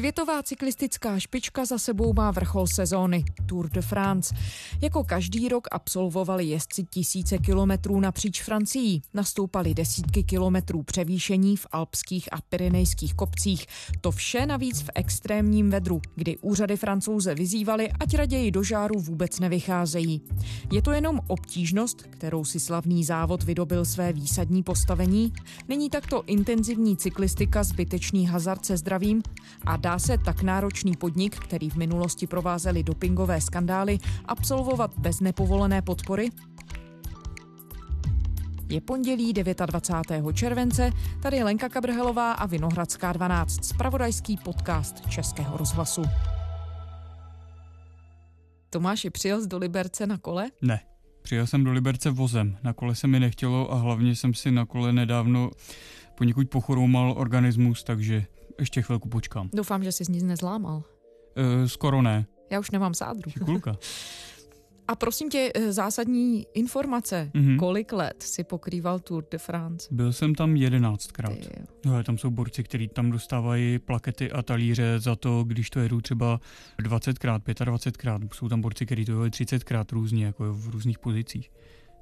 Světová cyklistická špička za sebou má vrchol sezóny Tour de France. Jako každý rok absolvovali jezdci tisíce kilometrů napříč Francií. Nastoupali desítky kilometrů převýšení v alpských a pyrenejských kopcích. To vše navíc v extrémním vedru, kdy úřady francouze vyzývaly, ať raději do žáru vůbec nevycházejí. Je to jenom obtížnost, kterou si slavný závod vydobil své výsadní postavení? Není takto intenzivní cyklistika zbytečný hazard se zdravím? A se tak náročný podnik, který v minulosti provázely dopingové skandály, absolvovat bez nepovolené podpory? Je pondělí 29. července, tady je Lenka Kabrhelová a Vinohradská 12, spravodajský podcast Českého rozhlasu. Tomáši, přijel do Liberce na kole? Ne. Přijel jsem do Liberce vozem. Na kole se mi nechtělo a hlavně jsem si na kole nedávno poněkud pochoroumal organismus, takže ještě chvilku počkám. Doufám, že jsi nic nezlámal. E, skoro ne. Já už nemám sádru. Šikulka. A prosím tě, eh, zásadní informace. Mm-hmm. Kolik let si pokrýval Tour de France? Byl jsem tam jedenáctkrát. No, tam jsou borci, kteří tam dostávají plakety a talíře za to, když to jedou třeba 20krát, 25krát. Jsou tam borci, kteří to jeli 30krát různě, jako v různých pozicích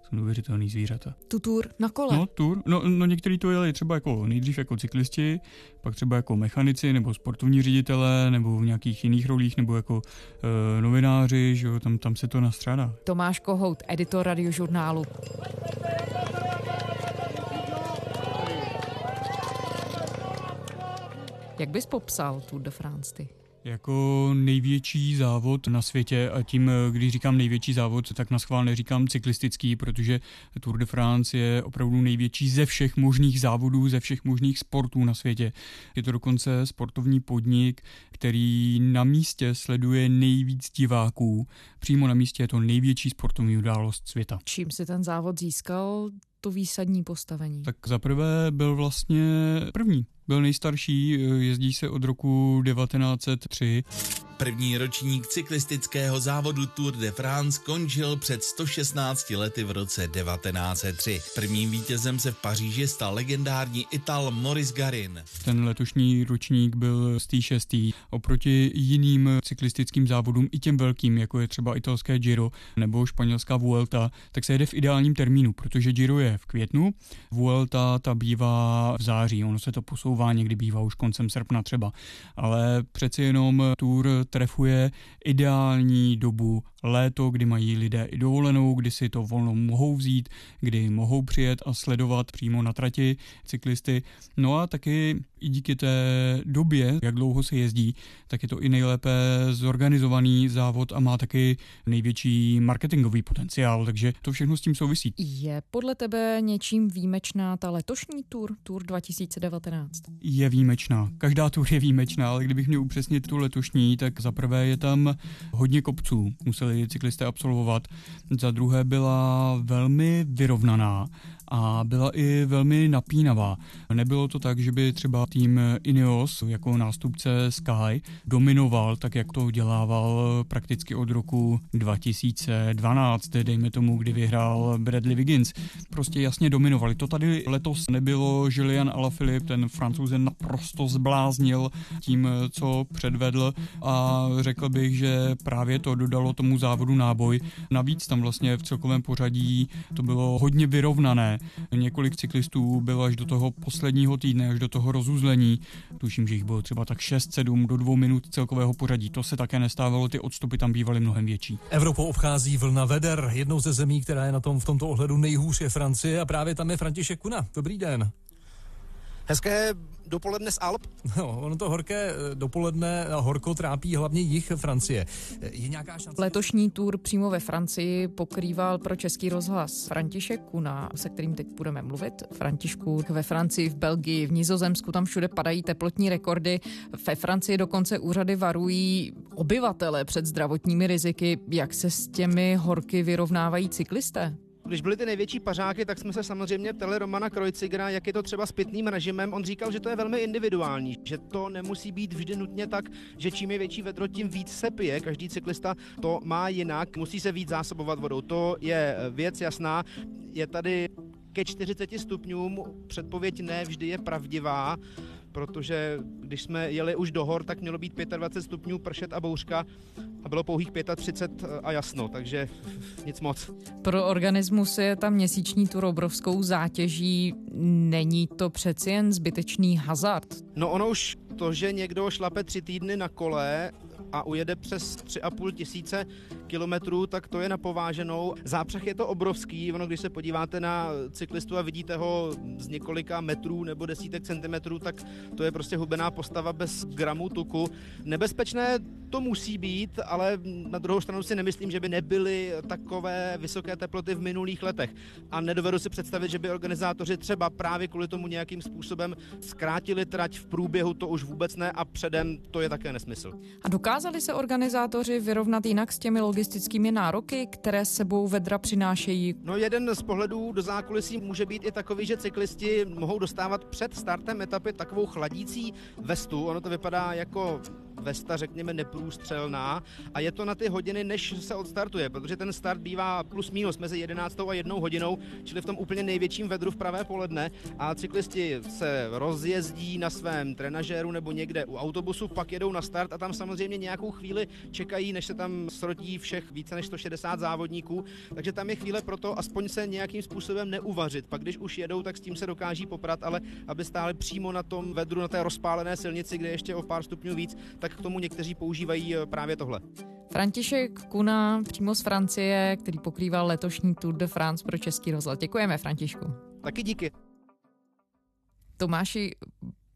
jsou neuvěřitelný zvířata. Tu tour na kole? No, tour. No, no někteří to jeli třeba jako nejdřív jako cyklisti, pak třeba jako mechanici nebo sportovní ředitele nebo v nějakých jiných rolích nebo jako e, novináři, že jo, tam, tam se to nastřádá. Tomáš Kohout, editor radiožurnálu. Jak bys popsal Tour de France ty? Jako největší závod na světě a tím, když říkám největší závod, tak na schvál neříkám cyklistický, protože Tour de France je opravdu největší ze všech možných závodů, ze všech možných sportů na světě. Je to dokonce sportovní podnik, který na místě sleduje nejvíc diváků. Přímo na místě je to největší sportovní událost světa. Čím si ten závod získal to výsadní postavení? Tak zaprvé byl vlastně první. Byl nejstarší, jezdí se od roku 1903. První ročník cyklistického závodu Tour de France končil před 116 lety v roce 1903. Prvním vítězem se v Paříži stal legendární Ital Maurice Garin. Ten letošní ročník byl z té šestý. Oproti jiným cyklistickým závodům, i těm velkým, jako je třeba italské Giro nebo španělská Vuelta, tak se jede v ideálním termínu, protože Giro je v květnu, Vuelta ta bývá v září, ono se to posouvá, někdy bývá už koncem srpna třeba, ale přeci jenom Tour trefuje ideální dobu léto, kdy mají lidé i dovolenou, kdy si to volno mohou vzít, kdy mohou přijet a sledovat přímo na trati cyklisty. No a taky i díky té době, jak dlouho se jezdí, tak je to i nejlépe zorganizovaný závod a má taky největší marketingový potenciál, takže to všechno s tím souvisí. Je podle tebe něčím výjimečná ta letošní tour, Tour 2019? Je výjimečná. Každá tour je výjimečná, ale kdybych měl upřesnit tu letošní, tak za prvé je tam hodně kopců, museli cyklisté absolvovat. Za druhé byla velmi vyrovnaná a byla i velmi napínavá. Nebylo to tak, že by třeba tým Ineos jako nástupce Sky dominoval, tak jak to dělával prakticky od roku 2012, dejme tomu, kdy vyhrál Bradley Wiggins. Prostě jasně dominovali. To tady letos nebylo. Julian Alaphilippe, ten francouze naprosto zbláznil tím, co předvedl a řekl bych, že právě to dodalo tomu závodu náboj. Navíc tam vlastně v celkovém pořadí to bylo hodně vyrovnané. Několik cyklistů bylo až do toho posledního týdne, až do toho rozuzlení. Tuším, že jich bylo třeba tak 6-7 do dvou minut celkového pořadí. To se také nestávalo, ty odstupy tam bývaly mnohem větší. Evropou obchází vlna veder. Jednou ze zemí, která je na tom v tomto ohledu nejhůř, je Francie a právě tam je František Kuna. Dobrý den. Hezké dopoledne z Alp? No, ono to horké eh, dopoledne horko trápí hlavně jich Francie. Eh, je nějaká šance? Letošní tour přímo ve Francii pokrýval pro Český rozhlas František Kuna, se kterým teď budeme mluvit. Františku ve Francii, v Belgii, v Nizozemsku, tam všude padají teplotní rekordy. Ve Francii dokonce úřady varují obyvatele před zdravotními riziky. Jak se s těmi horky vyrovnávají cyklisté? Když byly ty největší pařáky, tak jsme se samozřejmě ptali Romana Krojcigera, jak je to třeba s pitným režimem. On říkal, že to je velmi individuální, že to nemusí být vždy nutně tak, že čím je větší vedro, tím víc se pije. Každý cyklista to má jinak, musí se víc zásobovat vodou. To je věc jasná. Je tady ke 40 stupňům předpověď ne vždy je pravdivá, protože když jsme jeli už do hor, tak mělo být 25 stupňů, pršet a bouřka a bylo pouhých 35 a jasno, takže nic moc. Pro organismus je ta měsíční tur obrovskou zátěží. Není to přeci jen zbytečný hazard? No ono už to, že někdo šlape tři týdny na kole a ujede přes 3,5 tisíce kilometrů, tak to je napováženou. Zápřah je to obrovský, ono když se podíváte na cyklistu a vidíte ho z několika metrů nebo desítek centimetrů, tak to je prostě hubená postava bez gramu tuku. Nebezpečné to musí být, ale na druhou stranu si nemyslím, že by nebyly takové vysoké teploty v minulých letech. A nedovedu si představit, že by organizátoři třeba právě kvůli tomu nějakým způsobem zkrátili trať v průběhu, to už vůbec ne a předem to je také nesmysl. A dokázali se organizátoři vyrovnat jinak s těmi logistickými nároky, které sebou vedra přinášejí? No jeden z pohledů do zákulisí může být i takový, že cyklisti mohou dostávat před startem etapy takovou chladící vestu. Ono to vypadá jako vesta, řekněme, neprůstřelná a je to na ty hodiny, než se odstartuje, protože ten start bývá plus minus mezi 11. a 1 hodinou, čili v tom úplně největším vedru v pravé poledne a cyklisti se rozjezdí na svém trenažéru nebo někde u autobusu, pak jedou na start a tam samozřejmě nějakou chvíli čekají, než se tam srodí všech více než 160 závodníků, takže tam je chvíle pro to aspoň se nějakým způsobem neuvařit. Pak když už jedou, tak s tím se dokáží poprat, ale aby stále přímo na tom vedru, na té rozpálené silnici, kde ještě o pár stupňů víc, tak k tomu někteří používají eh, právě tohle. František Kuna přímo z Francie, který pokrýval letošní Tour de France pro Český rozhled. Děkujeme, Františku. Taky díky. Tomáši,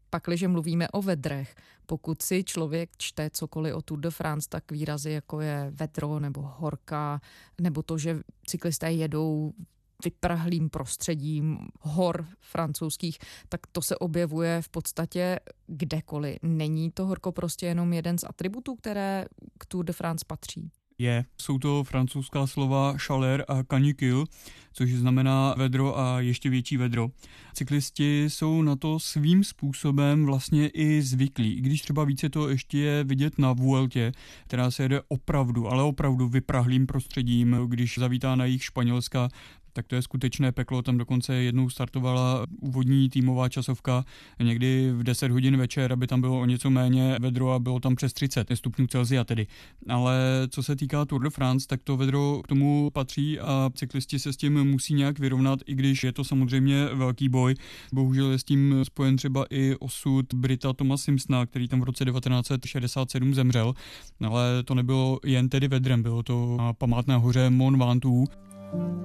pakliže mluvíme o vedrech, pokud si člověk čte cokoliv o Tour de France, tak výrazy jako je vedro nebo horka, nebo to, že cyklisté jedou vyprahlým prostředím hor francouzských, tak to se objevuje v podstatě kdekoliv. Není to horko prostě jenom jeden z atributů, které k Tour de France patří? Je. Jsou to francouzská slova chaleur a canicule, což znamená vedro a ještě větší vedro. Cyklisti jsou na to svým způsobem vlastně i zvyklí, i když třeba více to ještě je vidět na Vueltě, která se jede opravdu, ale opravdu vyprahlým prostředím, když zavítá na jich Španělska, tak to je skutečné peklo. Tam dokonce jednou startovala úvodní týmová časovka někdy v 10 hodin večer, aby tam bylo o něco méně vedro a bylo tam přes 30 stupňů Celsia tedy. Ale co se týká Tour de France, tak to vedro k tomu patří a cyklisti se s tím musí nějak vyrovnat, i když je to samozřejmě velký boj. Bohužel je s tím spojen třeba i osud Brita Toma Simpsona, který tam v roce 1967 zemřel, ale to nebylo jen tedy vedrem, bylo to na památné hoře Mont Ventoux.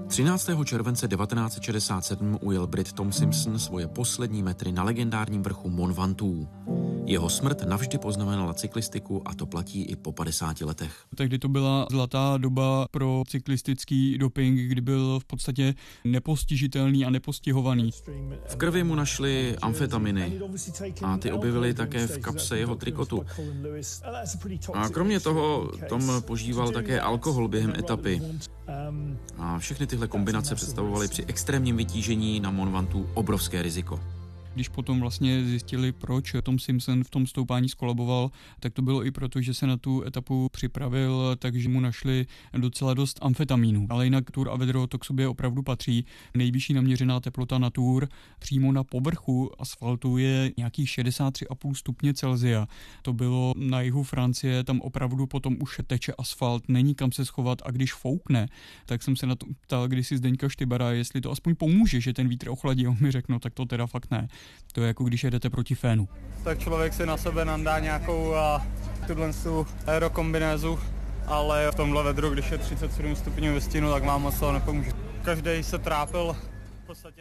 13. července 1967 ujel Brit Tom Simpson svoje poslední metry na legendárním vrchu Mont Ventoux. Jeho smrt navždy poznamenala cyklistiku a to platí i po 50 letech. Tehdy to byla zlatá doba pro cyklistický doping, kdy byl v podstatě nepostižitelný a nepostihovaný. V krvi mu našli amfetaminy a ty objevili také v kapse jeho trikotu. A kromě toho Tom požíval také alkohol během etapy. A všechny tyhle kombinace představovaly při extrémním vytížení na Mont Ventoux obrovské riziko když potom vlastně zjistili, proč Tom Simpson v tom stoupání skolaboval, tak to bylo i proto, že se na tu etapu připravil, takže mu našli docela dost amfetamínů. Ale jinak Tour a vedro to k sobě opravdu patří. Nejvyšší naměřená teplota na Tour přímo na povrchu asfaltu je nějakých 63,5 stupně Celzia. To bylo na jihu Francie, tam opravdu potom už teče asfalt, není kam se schovat a když foukne, tak jsem se na to ptal kdysi Zdeňka Štybara, jestli to aspoň pomůže, že ten vítr ochladí. On mi řekl, no tak to teda fakt ne. To je jako když jedete proti fénu. Tak člověk si na sebe nandá nějakou a tuhle aerokombinézu, ale v tomhle vedru, když je 37 stupňů ve stínu, tak vám moc toho nepomůže. Každý se trápil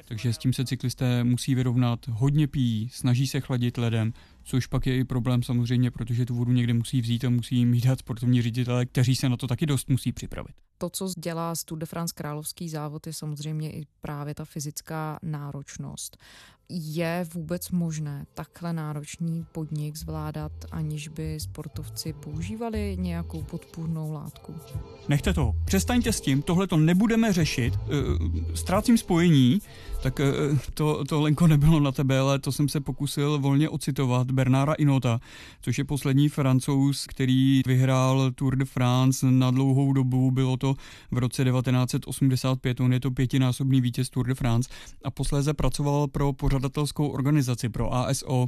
takže s tím se cyklisté musí vyrovnat, hodně pijí, snaží se chladit ledem, což pak je i problém samozřejmě, protože tu vodu někde musí vzít a musí jim dát sportovní ředitele, kteří se na to taky dost musí připravit. To, co dělá Tour de France královský závod, je samozřejmě i právě ta fyzická náročnost. Je vůbec možné takhle náročný podnik zvládat, aniž by sportovci používali nějakou podpůrnou látku? Nechte to. Přestaňte s tím, tohle to nebudeme řešit. Eh, ztrácím spojení, tak eh, to, to Lenko nebylo na tebe, ale to jsem se pokusil volně ocitovat Bernára Inota, což je poslední francouz, který vyhrál Tour de France na dlouhou dobu. Bylo to v roce 1985, on je to pětinásobný vítěz Tour de France a posléze pracoval pro pořadatelskou organizaci, pro ASO.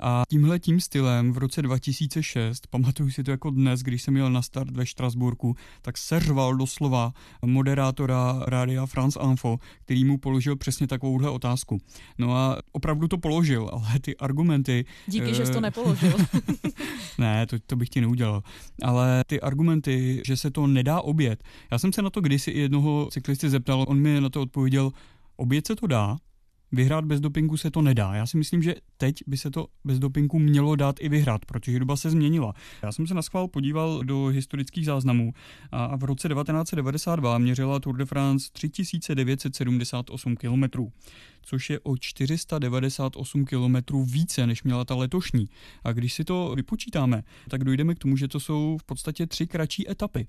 A tímhle tím stylem v roce 2006, pamatuju si to jako dnes, když jsem jel na start ve Štrasburku, tak seřval doslova moderátora rádia France Info, který mu položil přesně takovouhle otázku. No a opravdu to položil, ale ty argumenty... Díky, uh, že jsi to nepoložil. ne, to, to bych ti neudělal. Ale ty argumenty, že se to nedá obět. Já jsem se na to kdysi jednoho cyklisty zeptal, on mi na to odpověděl, obět se to dá, vyhrát bez dopingu se to nedá. Já si myslím, že teď by se to bez dopingu mělo dát i vyhrát, protože doba se změnila. Já jsem se na schvál podíval do historických záznamů a v roce 1992 měřila Tour de France 3978 km, což je o 498 km více, než měla ta letošní. A když si to vypočítáme, tak dojdeme k tomu, že to jsou v podstatě tři kratší etapy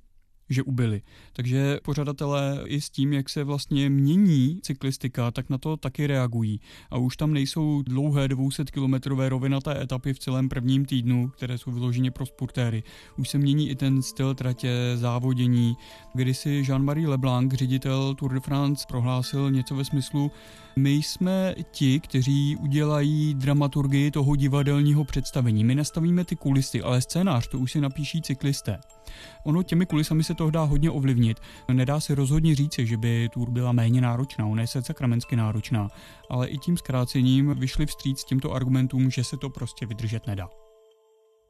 že ubyli. Takže pořadatelé i s tím, jak se vlastně mění cyklistika, tak na to taky reagují. A už tam nejsou dlouhé 200-kilometrové rovinaté etapy v celém prvním týdnu, které jsou vyloženě pro sportéry. Už se mění i ten styl tratě, závodění, kdy si Jean-Marie Leblanc, ředitel Tour de France, prohlásil něco ve smyslu, my jsme ti, kteří udělají dramaturgii toho divadelního představení. My nastavíme ty kulisy, ale scénář to už si napíší cyklisté. Ono těmi kulisami se toho dá hodně ovlivnit. Nedá se rozhodně říci, že by tour byla méně náročná, ona je se sakramensky náročná, ale i tím zkrácením vyšli vstříc těmto argumentům, že se to prostě vydržet nedá.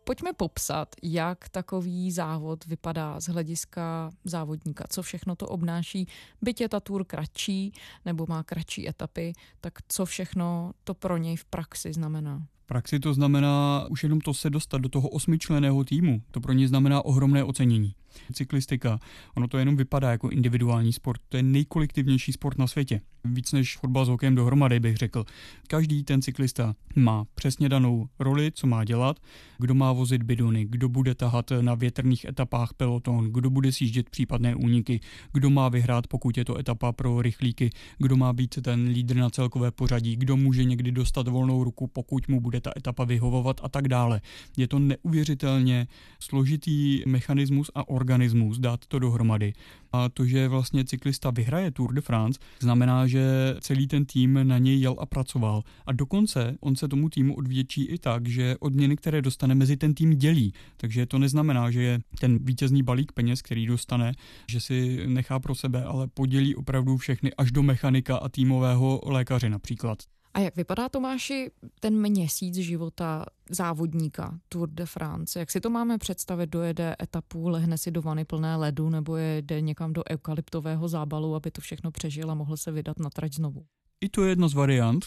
Pojďme popsat, jak takový závod vypadá z hlediska závodníka, co všechno to obnáší. Byť je ta tour kratší nebo má kratší etapy, tak co všechno to pro něj v praxi znamená? Praxi to znamená už jenom to se dostat do toho osmičleného týmu. To pro ně znamená ohromné ocenění. Cyklistika, ono to jenom vypadá jako individuální sport, to je nejkolektivnější sport na světě. Víc než fotbal s hokejem dohromady bych řekl. Každý ten cyklista má přesně danou roli, co má dělat, kdo má vozit bidony, kdo bude tahat na větrných etapách peloton, kdo bude sjíždět případné úniky, kdo má vyhrát, pokud je to etapa pro rychlíky, kdo má být ten lídr na celkové pořadí, kdo může někdy dostat volnou ruku, pokud mu bude ta etapa vyhovovat a tak dále. Je to neuvěřitelně složitý mechanismus a organismus dát to dohromady. A to, že vlastně cyklista vyhraje Tour de France, znamená, že celý ten tým na něj jel a pracoval. A dokonce on se tomu týmu odvětčí i tak, že odměny, které dostane, mezi ten tým dělí. Takže to neznamená, že je ten vítězný balík peněz, který dostane, že si nechá pro sebe, ale podělí opravdu všechny až do mechanika a týmového lékaře například. A jak vypadá, Tomáši, ten měsíc života závodníka Tour de France? Jak si to máme představit? Dojede etapu, lehne si do vany plné ledu nebo jede někam do eukalyptového zábalu, aby to všechno přežil a mohl se vydat na trať znovu? I to je jedna z variant,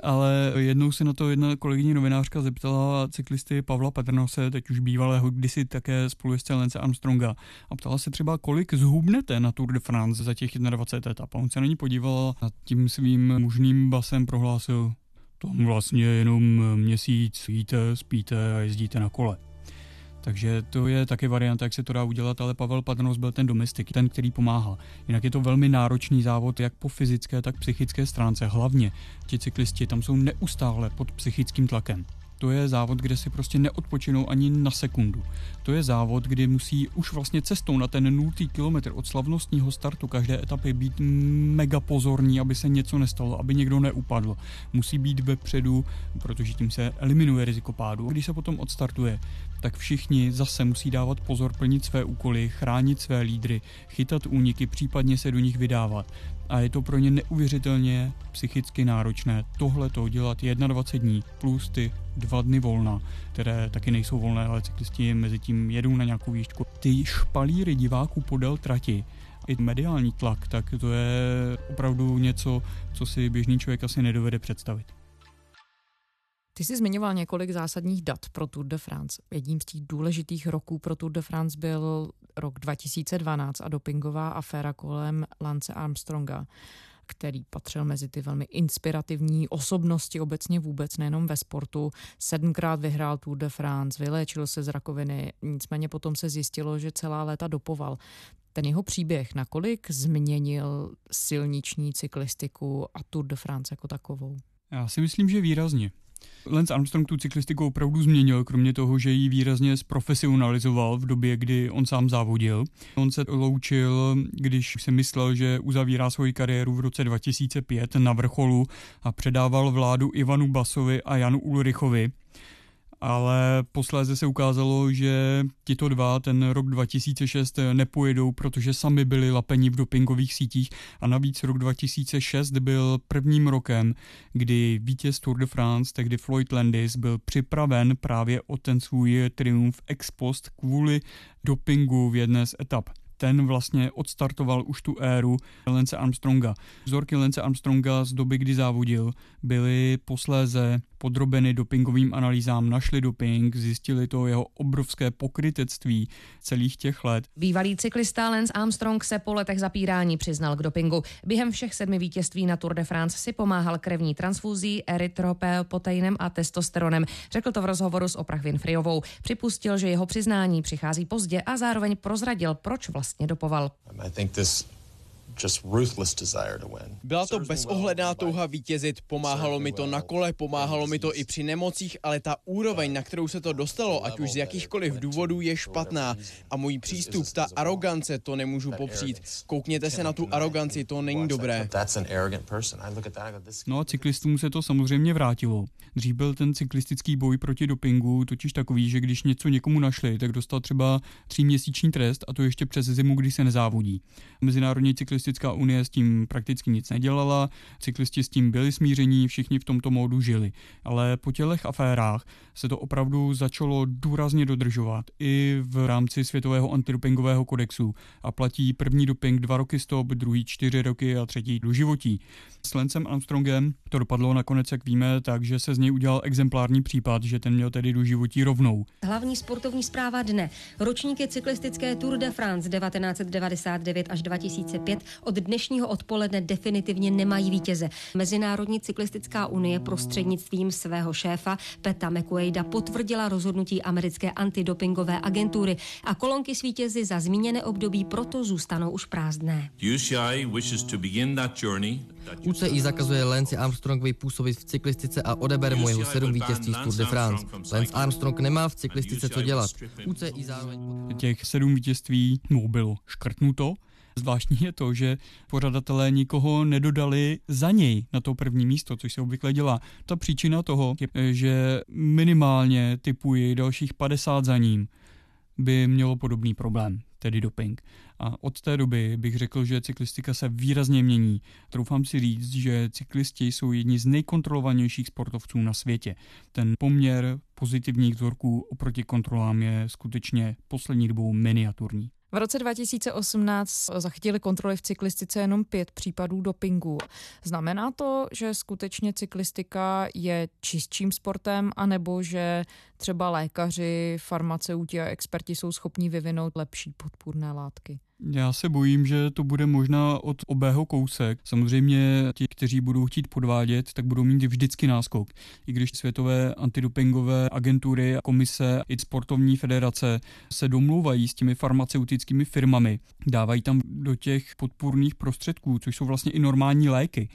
ale jednou se na to jedna kolegyně novinářka zeptala cyklisty Pavla Peternose, teď už bývalého kdysi také spolujezdce Lence Armstronga, a ptala se třeba, kolik zhubnete na Tour de France za těch 21 etap. A on se na ní podíval a tím svým mužným basem prohlásil, tom vlastně jenom měsíc jíte, spíte a jezdíte na kole. Takže to je taky varianta, jak se to dá udělat, ale Pavel Patrnos byl ten domestik, ten, který pomáhá. Jinak je to velmi náročný závod, jak po fyzické, tak psychické stránce. Hlavně ti cyklisti tam jsou neustále pod psychickým tlakem. To je závod, kde si prostě neodpočinou ani na sekundu. To je závod, kdy musí už vlastně cestou na ten nultý kilometr od slavnostního startu každé etapy být mega pozorní, aby se něco nestalo, aby někdo neupadl. Musí být vepředu, protože tím se eliminuje riziko pádu. Když se potom odstartuje, tak všichni zase musí dávat pozor, plnit své úkoly, chránit své lídry, chytat úniky, případně se do nich vydávat. A je to pro ně neuvěřitelně psychicky náročné tohle to dělat 21 dní plus ty dva dny volna, které taky nejsou volné, ale cyklisti mezi tím jedou na nějakou výšku. Ty špalíry diváků podél trati i mediální tlak, tak to je opravdu něco, co si běžný člověk asi nedovede představit. Ty jsi zmiňoval několik zásadních dat pro Tour de France. Jedním z těch důležitých roků pro Tour de France byl rok 2012 a dopingová aféra kolem Lance Armstronga který patřil mezi ty velmi inspirativní osobnosti obecně vůbec, nejenom ve sportu. Sedmkrát vyhrál Tour de France, vyléčil se z rakoviny, nicméně potom se zjistilo, že celá léta dopoval. Ten jeho příběh nakolik změnil silniční cyklistiku a Tour de France jako takovou? Já si myslím, že výrazně. Lance Armstrong tu cyklistiku opravdu změnil, kromě toho, že ji výrazně zprofesionalizoval v době, kdy on sám závodil. On se loučil, když se myslel, že uzavírá svoji kariéru v roce 2005 na vrcholu a předával vládu Ivanu Basovi a Janu Ulrichovi ale posléze se ukázalo, že tito dva ten rok 2006 nepojedou, protože sami byli lapeni v dopingových sítích a navíc rok 2006 byl prvním rokem, kdy vítěz Tour de France, tehdy Floyd Landis, byl připraven právě o ten svůj triumf ex post kvůli dopingu v jedné z etap ten vlastně odstartoval už tu éru Lence Armstronga. Vzorky Lence Armstronga z doby, kdy závodil, byly posléze podrobeny dopingovým analýzám, našli doping, zjistili to jeho obrovské pokrytectví celých těch let. Bývalý cyklista Lance Armstrong se po letech zapírání přiznal k dopingu. Během všech sedmi vítězství na Tour de France si pomáhal krevní transfuzí, erytropoteinem a testosteronem. Řekl to v rozhovoru s Oprah Winfreyovou. Připustil, že jeho přiznání přichází pozdě a zároveň prozradil, proč vlastně dopoval. Byla to bezohledná touha vítězit, pomáhalo mi to na kole, pomáhalo mi to i při nemocích, ale ta úroveň, na kterou se to dostalo, ať už z jakýchkoliv důvodů, je špatná. A můj přístup, ta arogance, to nemůžu popřít. Koukněte se na tu aroganci, to není dobré. No a cyklistům se to samozřejmě vrátilo. Dřív byl ten cyklistický boj proti dopingu totiž takový, že když něco někomu našli, tak dostal třeba tříměsíční trest a to ještě přes zimu, kdy se nezávodí. Mezinárodní cyklistická unie s tím prakticky nic nedělala, cyklisti s tím byli smíření, všichni v tomto módu žili. Ale po tělech aférách se to opravdu začalo důrazně dodržovat i v rámci Světového antidopingového kodexu a platí první doping dva roky stop, druhý čtyři roky a třetí do životí. S Lencem Armstrongem to dopadlo nakonec, jak víme, takže se z něj udělal exemplární případ, že ten měl tedy do životí rovnou. Hlavní sportovní zpráva dne. Ročníky cyklistické Tour de France 1999 až 2005 od dnešního odpoledne definitivně nemají vítěze. Mezinárodní cyklistická unie prostřednictvím svého šéfa Peta McQuaida potvrdila rozhodnutí americké antidopingové agentury a kolonky s vítězy za zmíněné období proto zůstanou už prázdné. UCI wishes to begin that journey UCI zakazuje Lance Armstrongovi působit v cyklistice a odebere mu jeho sedm vítězství z Tour de France. Lance Armstrong nemá v cyklistice co dělat. UCI zároveň... Těch sedm vítězství mu bylo škrtnuto. Zvláštní je to, že pořadatelé nikoho nedodali za něj na to první místo, což se obvykle dělá. Ta příčina toho je, že minimálně typuji dalších 50 za ním by mělo podobný problém, tedy doping. A od té doby bych řekl, že cyklistika se výrazně mění. Troufám si říct, že cyklisti jsou jedni z nejkontrolovanějších sportovců na světě. Ten poměr pozitivních vzorků oproti kontrolám je skutečně poslední dobou miniaturní. V roce 2018 zachytili kontroly v cyklistice jenom pět případů dopingu. Znamená to, že skutečně cyklistika je čistším sportem, anebo že třeba lékaři, farmaceuti a experti jsou schopni vyvinout lepší podpůrné látky? Já se bojím, že to bude možná od obého kousek. Samozřejmě ti, kteří budou chtít podvádět, tak budou mít vždycky náskok. I když světové antidopingové agentury, komise i sportovní federace se domluvají s těmi farmaceutickými firmami, dávají tam do těch podpůrných prostředků, což jsou vlastně i normální léky,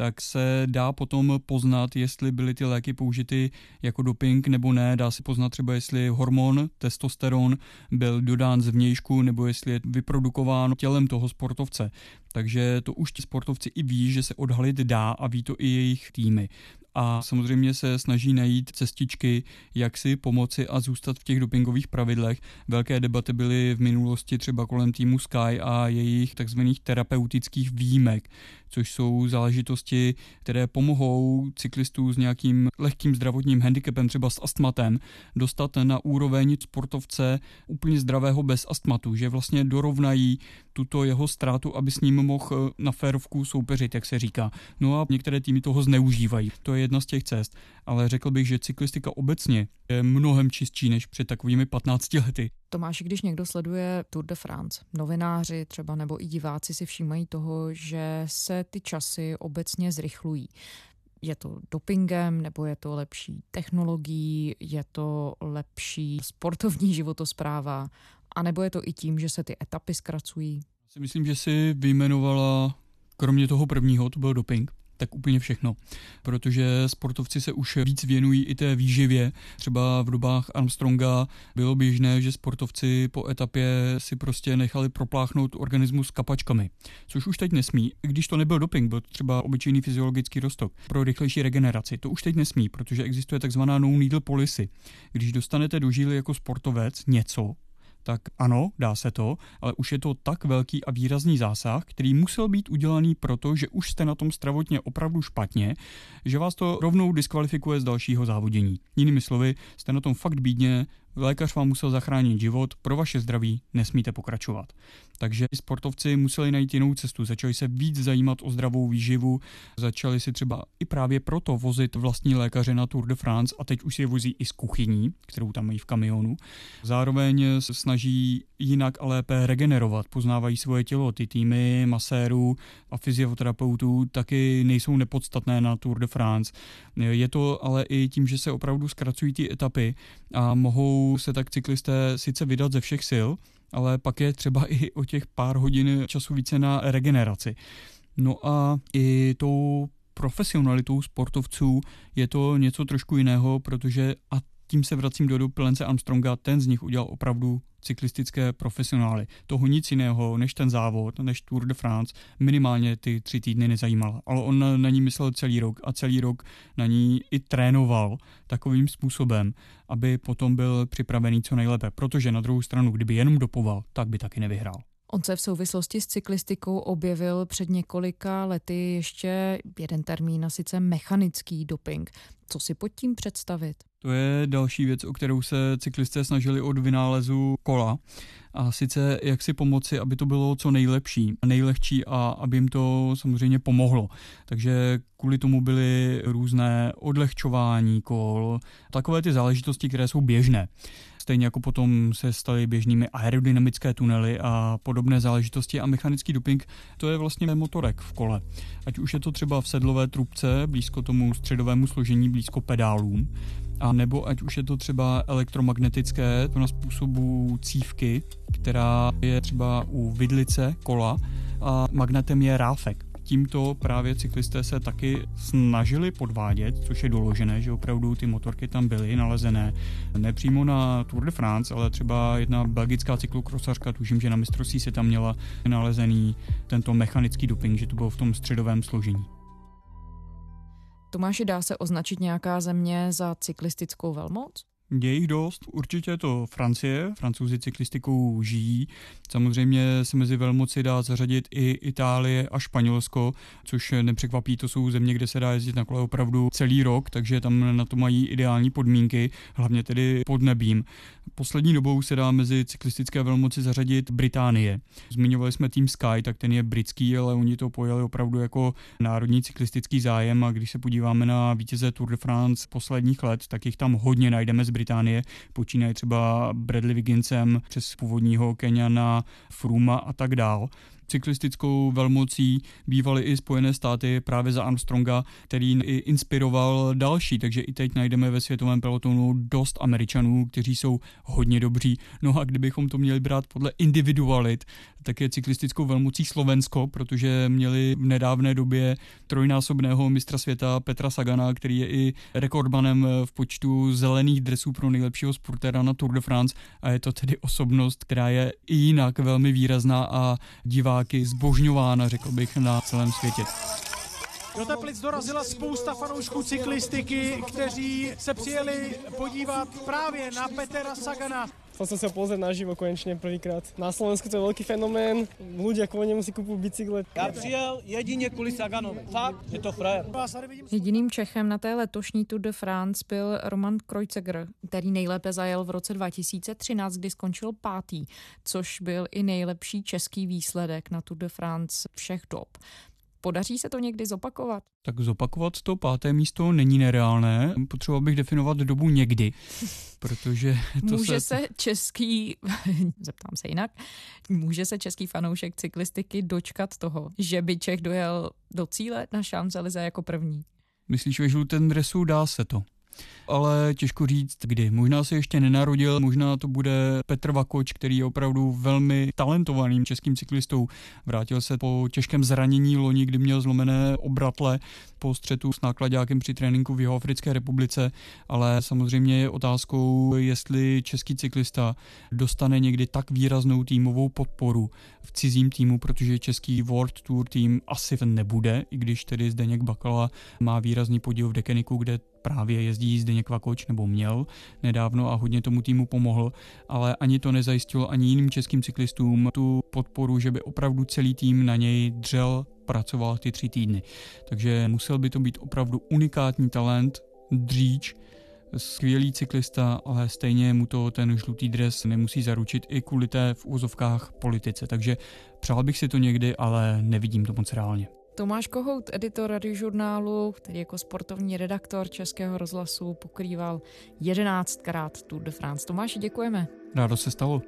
tak se dá potom poznat, jestli byly ty léky použity jako doping nebo ne. Dá se poznat třeba, jestli hormon testosteron byl dodán zvnějšku nebo jestli je vyprodukován tělem toho sportovce. Takže to už ti sportovci i ví, že se odhalit dá a ví to i jejich týmy a samozřejmě se snaží najít cestičky, jak si pomoci a zůstat v těch dopingových pravidlech. Velké debaty byly v minulosti třeba kolem týmu Sky a jejich takzvaných terapeutických výjimek, což jsou záležitosti, které pomohou cyklistů s nějakým lehkým zdravotním handicapem, třeba s astmatem, dostat na úroveň sportovce úplně zdravého bez astmatu, že vlastně dorovnají tuto jeho ztrátu, aby s ním mohl na férovku soupeřit, jak se říká. No a některé týmy toho zneužívají. To je jedna z těch cest, ale řekl bych, že cyklistika obecně je mnohem čistší než před takovými 15 lety. Tomáš, když někdo sleduje Tour de France, novináři třeba nebo i diváci si všímají toho, že se ty časy obecně zrychlují. Je to dopingem, nebo je to lepší technologií, je to lepší sportovní životospráva, anebo je to i tím, že se ty etapy zkracují? Si myslím, že si vyjmenovala, kromě toho prvního, to byl doping, tak úplně všechno. Protože sportovci se už víc věnují i té výživě. Třeba v dobách Armstronga bylo běžné, že sportovci po etapě si prostě nechali propláchnout organismus kapačkami, což už teď nesmí. Když to nebyl doping, byl to třeba obyčejný fyziologický rostok pro rychlejší regeneraci. To už teď nesmí, protože existuje takzvaná no needle policy. Když dostanete do žíly jako sportovec něco, tak ano, dá se to, ale už je to tak velký a výrazný zásah, který musel být udělaný proto, že už jste na tom stravotně opravdu špatně, že vás to rovnou diskvalifikuje z dalšího závodění. Jinými slovy, jste na tom fakt bídně, lékař vám musel zachránit život, pro vaše zdraví nesmíte pokračovat. Takže sportovci museli najít jinou cestu, začali se víc zajímat o zdravou výživu, začali si třeba i právě proto vozit vlastní lékaře na Tour de France a teď už si je vozí i z kuchyní, kterou tam mají v kamionu. Zároveň se snaží jinak a lépe regenerovat, poznávají svoje tělo. Ty týmy masérů a fyzioterapeutů taky nejsou nepodstatné na Tour de France. Je to ale i tím, že se opravdu zkracují ty etapy a mohou se tak cyklisté sice vydat ze všech sil, ale pak je třeba i o těch pár hodin času více na regeneraci. No a i tou profesionalitou sportovců je to něco trošku jiného, protože a tím se vracím do doby Lence Armstronga, ten z nich udělal opravdu cyklistické profesionály. Toho nic jiného než ten závod, než Tour de France, minimálně ty tři týdny nezajímala. Ale on na ní myslel celý rok a celý rok na ní i trénoval takovým způsobem, aby potom byl připravený co nejlépe. Protože na druhou stranu, kdyby jenom dopoval, tak by taky nevyhrál. On se v souvislosti s cyklistikou objevil před několika lety ještě jeden termín, a sice mechanický doping. Co si pod tím představit? To je další věc, o kterou se cyklisté snažili od vynálezu kola. A sice jak si pomoci, aby to bylo co nejlepší, nejlehčí a aby jim to samozřejmě pomohlo. Takže kvůli tomu byly různé odlehčování kol, takové ty záležitosti, které jsou běžné. Stejně jako potom se staly běžnými aerodynamické tunely a podobné záležitosti a mechanický doping, to je vlastně motorek v kole. Ať už je to třeba v sedlové trubce, blízko tomu středovému složení, blízko pedálům, a nebo ať už je to třeba elektromagnetické, to na způsobu cívky, která je třeba u vidlice kola a magnetem je ráfek tímto právě cyklisté se taky snažili podvádět, což je doložené, že opravdu ty motorky tam byly nalezené. Nepřímo na Tour de France, ale třeba jedna belgická cyklokrosařka, tuším, že na mistrovství se tam měla nalezený tento mechanický doping, že to bylo v tom středovém složení. Tomáši, dá se označit nějaká země za cyklistickou velmoc? Je jich dost, určitě je to Francie, francouzi cyklistikou žijí. Samozřejmě se mezi velmoci dá zařadit i Itálie a Španělsko, což nepřekvapí, to jsou země, kde se dá jezdit na kole opravdu celý rok, takže tam na to mají ideální podmínky, hlavně tedy pod nebím. Poslední dobou se dá mezi cyklistické velmoci zařadit Británie. Zmiňovali jsme tým Sky, tak ten je britský, ale oni to pojeli opravdu jako národní cyklistický zájem a když se podíváme na vítěze Tour de France posledních let, tak jich tam hodně najdeme z Británie. Počínají třeba Bradley Wigginsem přes původního Kenyana, Fruma a tak dál cyklistickou velmocí bývaly i Spojené státy právě za Armstronga, který i inspiroval další, takže i teď najdeme ve světovém pelotonu dost Američanů, kteří jsou hodně dobří. No a kdybychom to měli brát podle individualit, tak je cyklistickou velmocí Slovensko, protože měli v nedávné době trojnásobného mistra světa Petra Sagana, který je i rekordmanem v počtu zelených dresů pro nejlepšího sportéra na Tour de France a je to tedy osobnost, která je i jinak velmi výrazná a diváky zbožňována, řekl bych, na celém světě. Do Teplic dorazila spousta fanoušků cyklistiky, kteří se přijeli podívat právě na Petra Sagana. Chcel som sa pozrieť naživo konečne prvýkrát. Na Slovensku to je veľký fenomén, ľudia kvôli nemu si kupujú bicykle. Já přijel jedině kvůli Saganovi. Fakt, je to frajer. Jediným Čechem na té letošní Tour de France byl Roman Kreuzeger, který nejlépe zajel v roce 2013, kdy skončil pátý, což byl i nejlepší český výsledek na Tour de France všech dob. Podaří se to někdy zopakovat? Tak zopakovat to páté místo není nereálné. Potřeboval bych definovat dobu někdy, protože to Může se... se český, zeptám se jinak, může se český fanoušek cyklistiky dočkat toho, že by Čech dojel do cíle na Champs-Élysées jako první? Myslíš ve žlutém dresu, dá se to ale těžko říct kdy. Možná se ještě nenarodil, možná to bude Petr Vakoč, který je opravdu velmi talentovaným českým cyklistou. Vrátil se po těžkém zranění loni, kdy měl zlomené obratle po střetu s nákladňákem při tréninku v Jihoafrické republice, ale samozřejmě je otázkou, jestli český cyklista dostane někdy tak výraznou týmovou podporu v cizím týmu, protože český World Tour tým asi nebude, i když tedy Zdeněk Bakala má výrazný podíl v Dekeniku, kde právě jezdí Zdeněk Vakoč, nebo měl nedávno a hodně tomu týmu pomohl, ale ani to nezajistilo ani jiným českým cyklistům tu podporu, že by opravdu celý tým na něj dřel pracoval ty tři týdny. Takže musel by to být opravdu unikátní talent, dříč, skvělý cyklista, ale stejně mu to ten žlutý dres nemusí zaručit i kvůli té v úzovkách politice. Takže přál bych si to někdy, ale nevidím to moc reálně. Tomáš Kohout, editor radiožurnálu, který jako sportovní redaktor Českého rozhlasu pokrýval 11krát Tour de France. Tomáši, děkujeme. Rádo se stalo.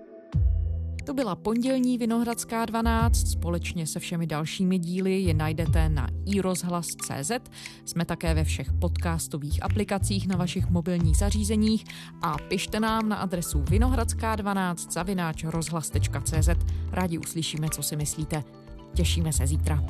To byla pondělní Vinohradská 12. Společně se všemi dalšími díly je najdete na iRozhlas.cz. Jsme také ve všech podcastových aplikacích na vašich mobilních zařízeních a pište nám na adresu vinohradská12 zavináč rozhlas.cz. Rádi uslyšíme, co si myslíte. Těšíme se zítra.